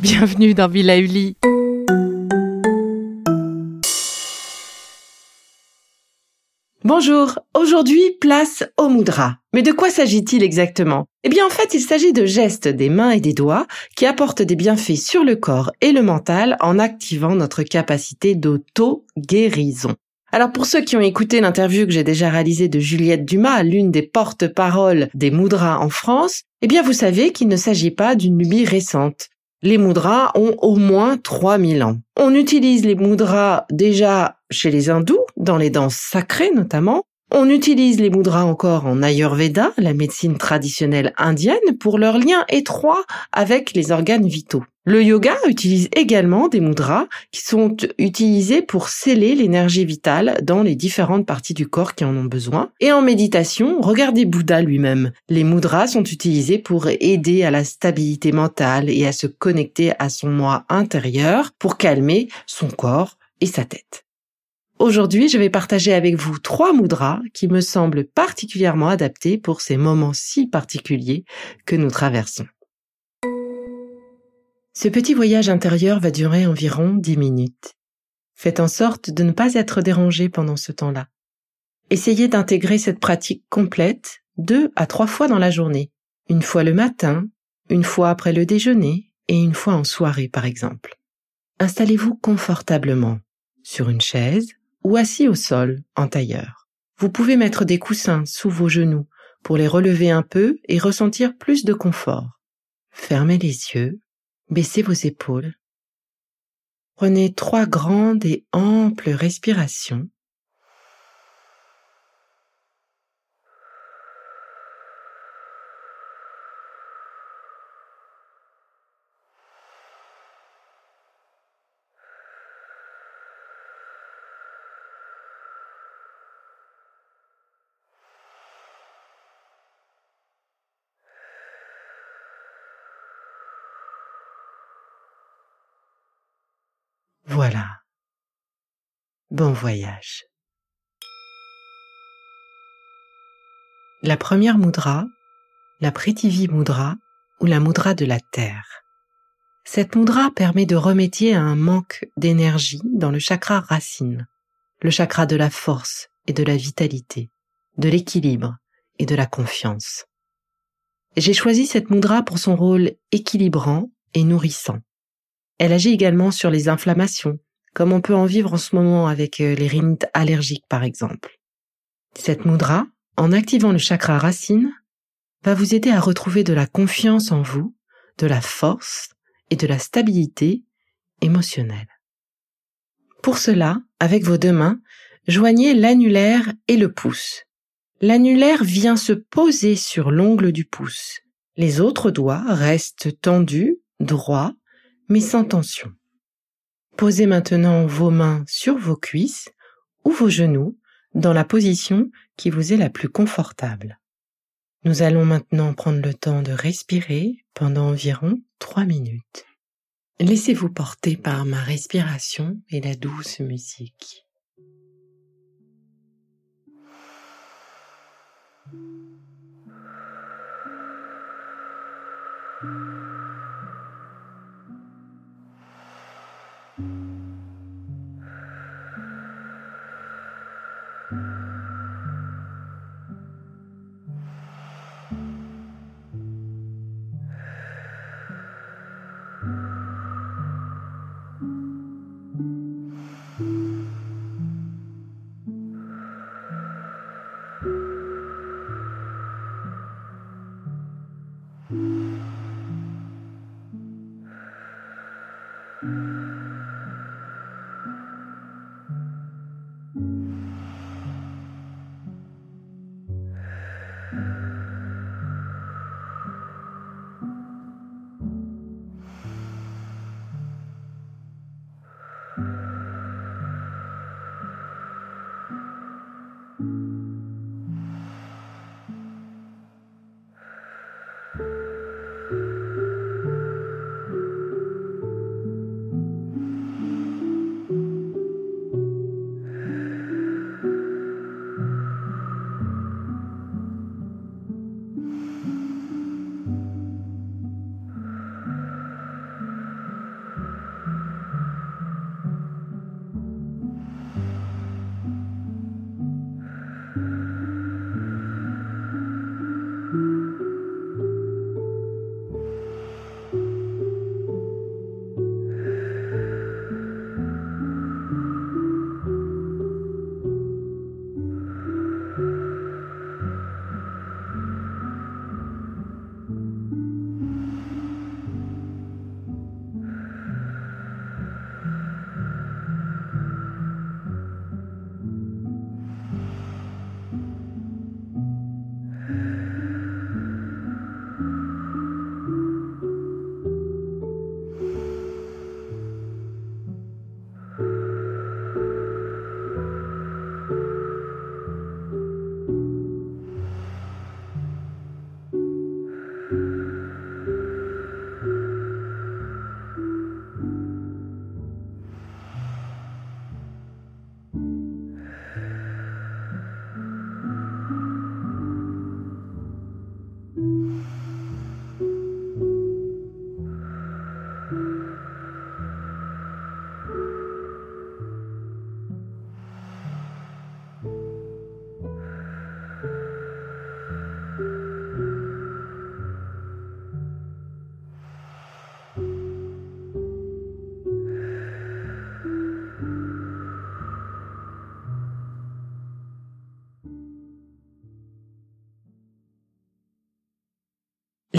Bienvenue dans Villa Uli. Bonjour, aujourd'hui place au moudra. Mais de quoi s'agit-il exactement? Eh bien en fait il s'agit de gestes des mains et des doigts qui apportent des bienfaits sur le corps et le mental en activant notre capacité d'auto-guérison. Alors pour ceux qui ont écouté l'interview que j'ai déjà réalisée de Juliette Dumas, l'une des porte-paroles des moudras en France, eh bien vous savez qu'il ne s'agit pas d'une lubie récente. Les moudras ont au moins 3000 ans. On utilise les moudras déjà chez les hindous, dans les danses sacrées notamment. On utilise les moudras encore en Ayurveda, la médecine traditionnelle indienne, pour leur lien étroit avec les organes vitaux. Le yoga utilise également des mudras qui sont utilisés pour sceller l'énergie vitale dans les différentes parties du corps qui en ont besoin. Et en méditation, regardez Bouddha lui-même. Les mudras sont utilisés pour aider à la stabilité mentale et à se connecter à son moi intérieur pour calmer son corps et sa tête. Aujourd'hui, je vais partager avec vous trois mudras qui me semblent particulièrement adaptés pour ces moments si particuliers que nous traversons. Ce petit voyage intérieur va durer environ dix minutes. Faites en sorte de ne pas être dérangé pendant ce temps-là. Essayez d'intégrer cette pratique complète deux à trois fois dans la journée, une fois le matin, une fois après le déjeuner et une fois en soirée par exemple. Installez-vous confortablement sur une chaise ou assis au sol en tailleur. Vous pouvez mettre des coussins sous vos genoux pour les relever un peu et ressentir plus de confort. Fermez les yeux Baissez vos épaules. Prenez trois grandes et amples respirations. Voilà. Bon voyage. La première mudra, la Prithvi Mudra ou la Mudra de la Terre. Cette mudra permet de remédier à un manque d'énergie dans le chakra racine, le chakra de la force et de la vitalité, de l'équilibre et de la confiance. J'ai choisi cette mudra pour son rôle équilibrant et nourrissant. Elle agit également sur les inflammations, comme on peut en vivre en ce moment avec euh, les rhinites allergiques par exemple. Cette mudra, en activant le chakra racine, va vous aider à retrouver de la confiance en vous, de la force et de la stabilité émotionnelle. Pour cela, avec vos deux mains, joignez l'annulaire et le pouce. L'annulaire vient se poser sur l'ongle du pouce. Les autres doigts restent tendus, droits mais sans tension. Posez maintenant vos mains sur vos cuisses ou vos genoux dans la position qui vous est la plus confortable. Nous allons maintenant prendre le temps de respirer pendant environ 3 minutes. Laissez-vous porter par ma respiration et la douce musique.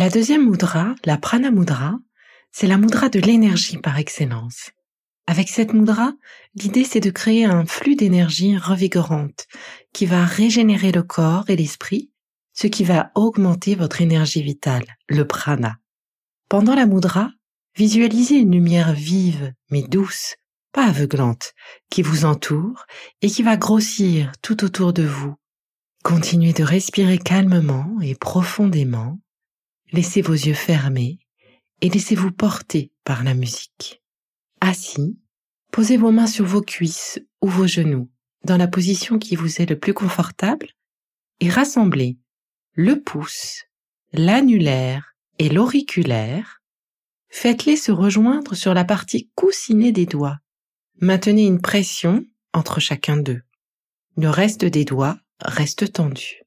La deuxième mudra, la prana mudra, c'est la mudra de l'énergie par excellence. Avec cette mudra, l'idée c'est de créer un flux d'énergie revigorante qui va régénérer le corps et l'esprit, ce qui va augmenter votre énergie vitale, le prana. Pendant la mudra, visualisez une lumière vive mais douce, pas aveuglante, qui vous entoure et qui va grossir tout autour de vous. Continuez de respirer calmement et profondément Laissez vos yeux fermés et laissez-vous porter par la musique. Assis, posez vos mains sur vos cuisses ou vos genoux dans la position qui vous est le plus confortable et rassemblez le pouce, l'annulaire et l'auriculaire. Faites-les se rejoindre sur la partie coussinée des doigts. Maintenez une pression entre chacun d'eux. Le reste des doigts reste tendu.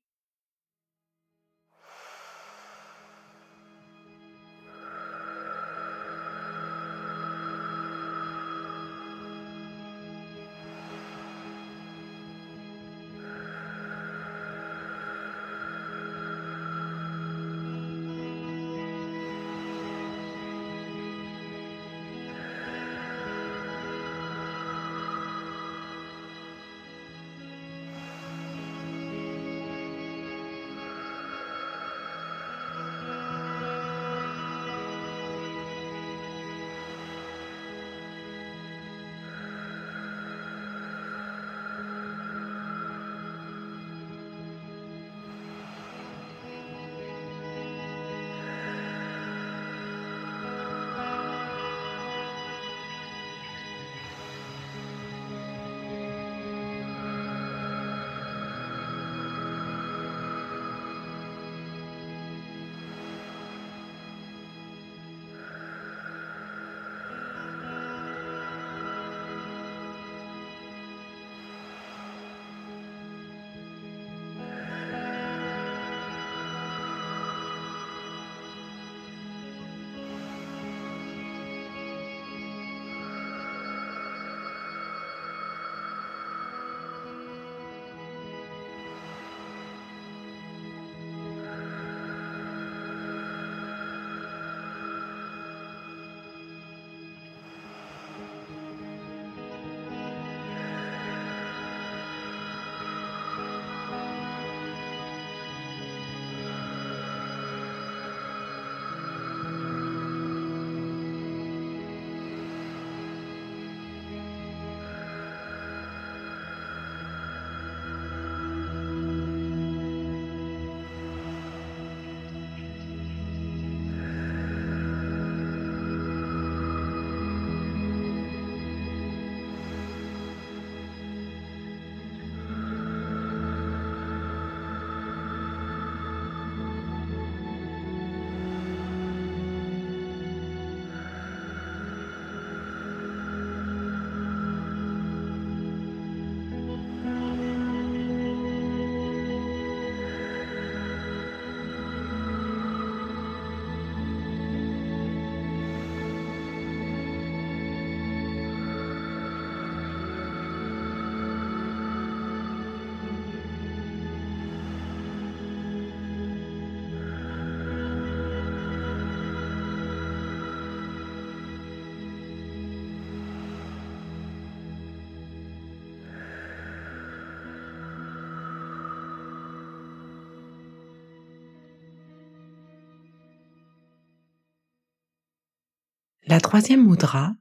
La troisième mudra,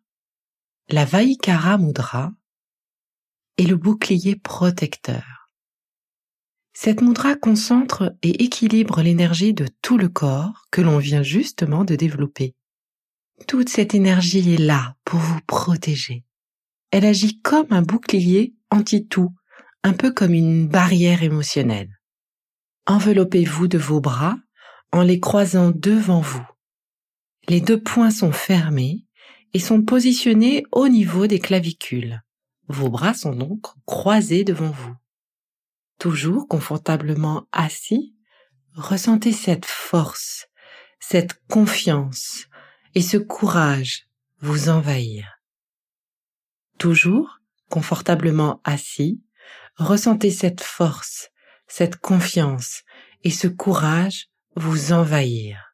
la Vaikara Mudra, est le bouclier protecteur. Cette mudra concentre et équilibre l'énergie de tout le corps que l'on vient justement de développer. Toute cette énergie est là pour vous protéger. Elle agit comme un bouclier anti-tout, un peu comme une barrière émotionnelle. Enveloppez-vous de vos bras en les croisant devant vous. Les deux poings sont fermés et sont positionnés au niveau des clavicules. Vos bras sont donc croisés devant vous. Toujours confortablement assis, ressentez cette force, cette confiance et ce courage vous envahir. Toujours confortablement assis, ressentez cette force, cette confiance et ce courage vous envahir.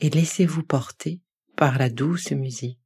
Et laissez-vous porter par la douce musique.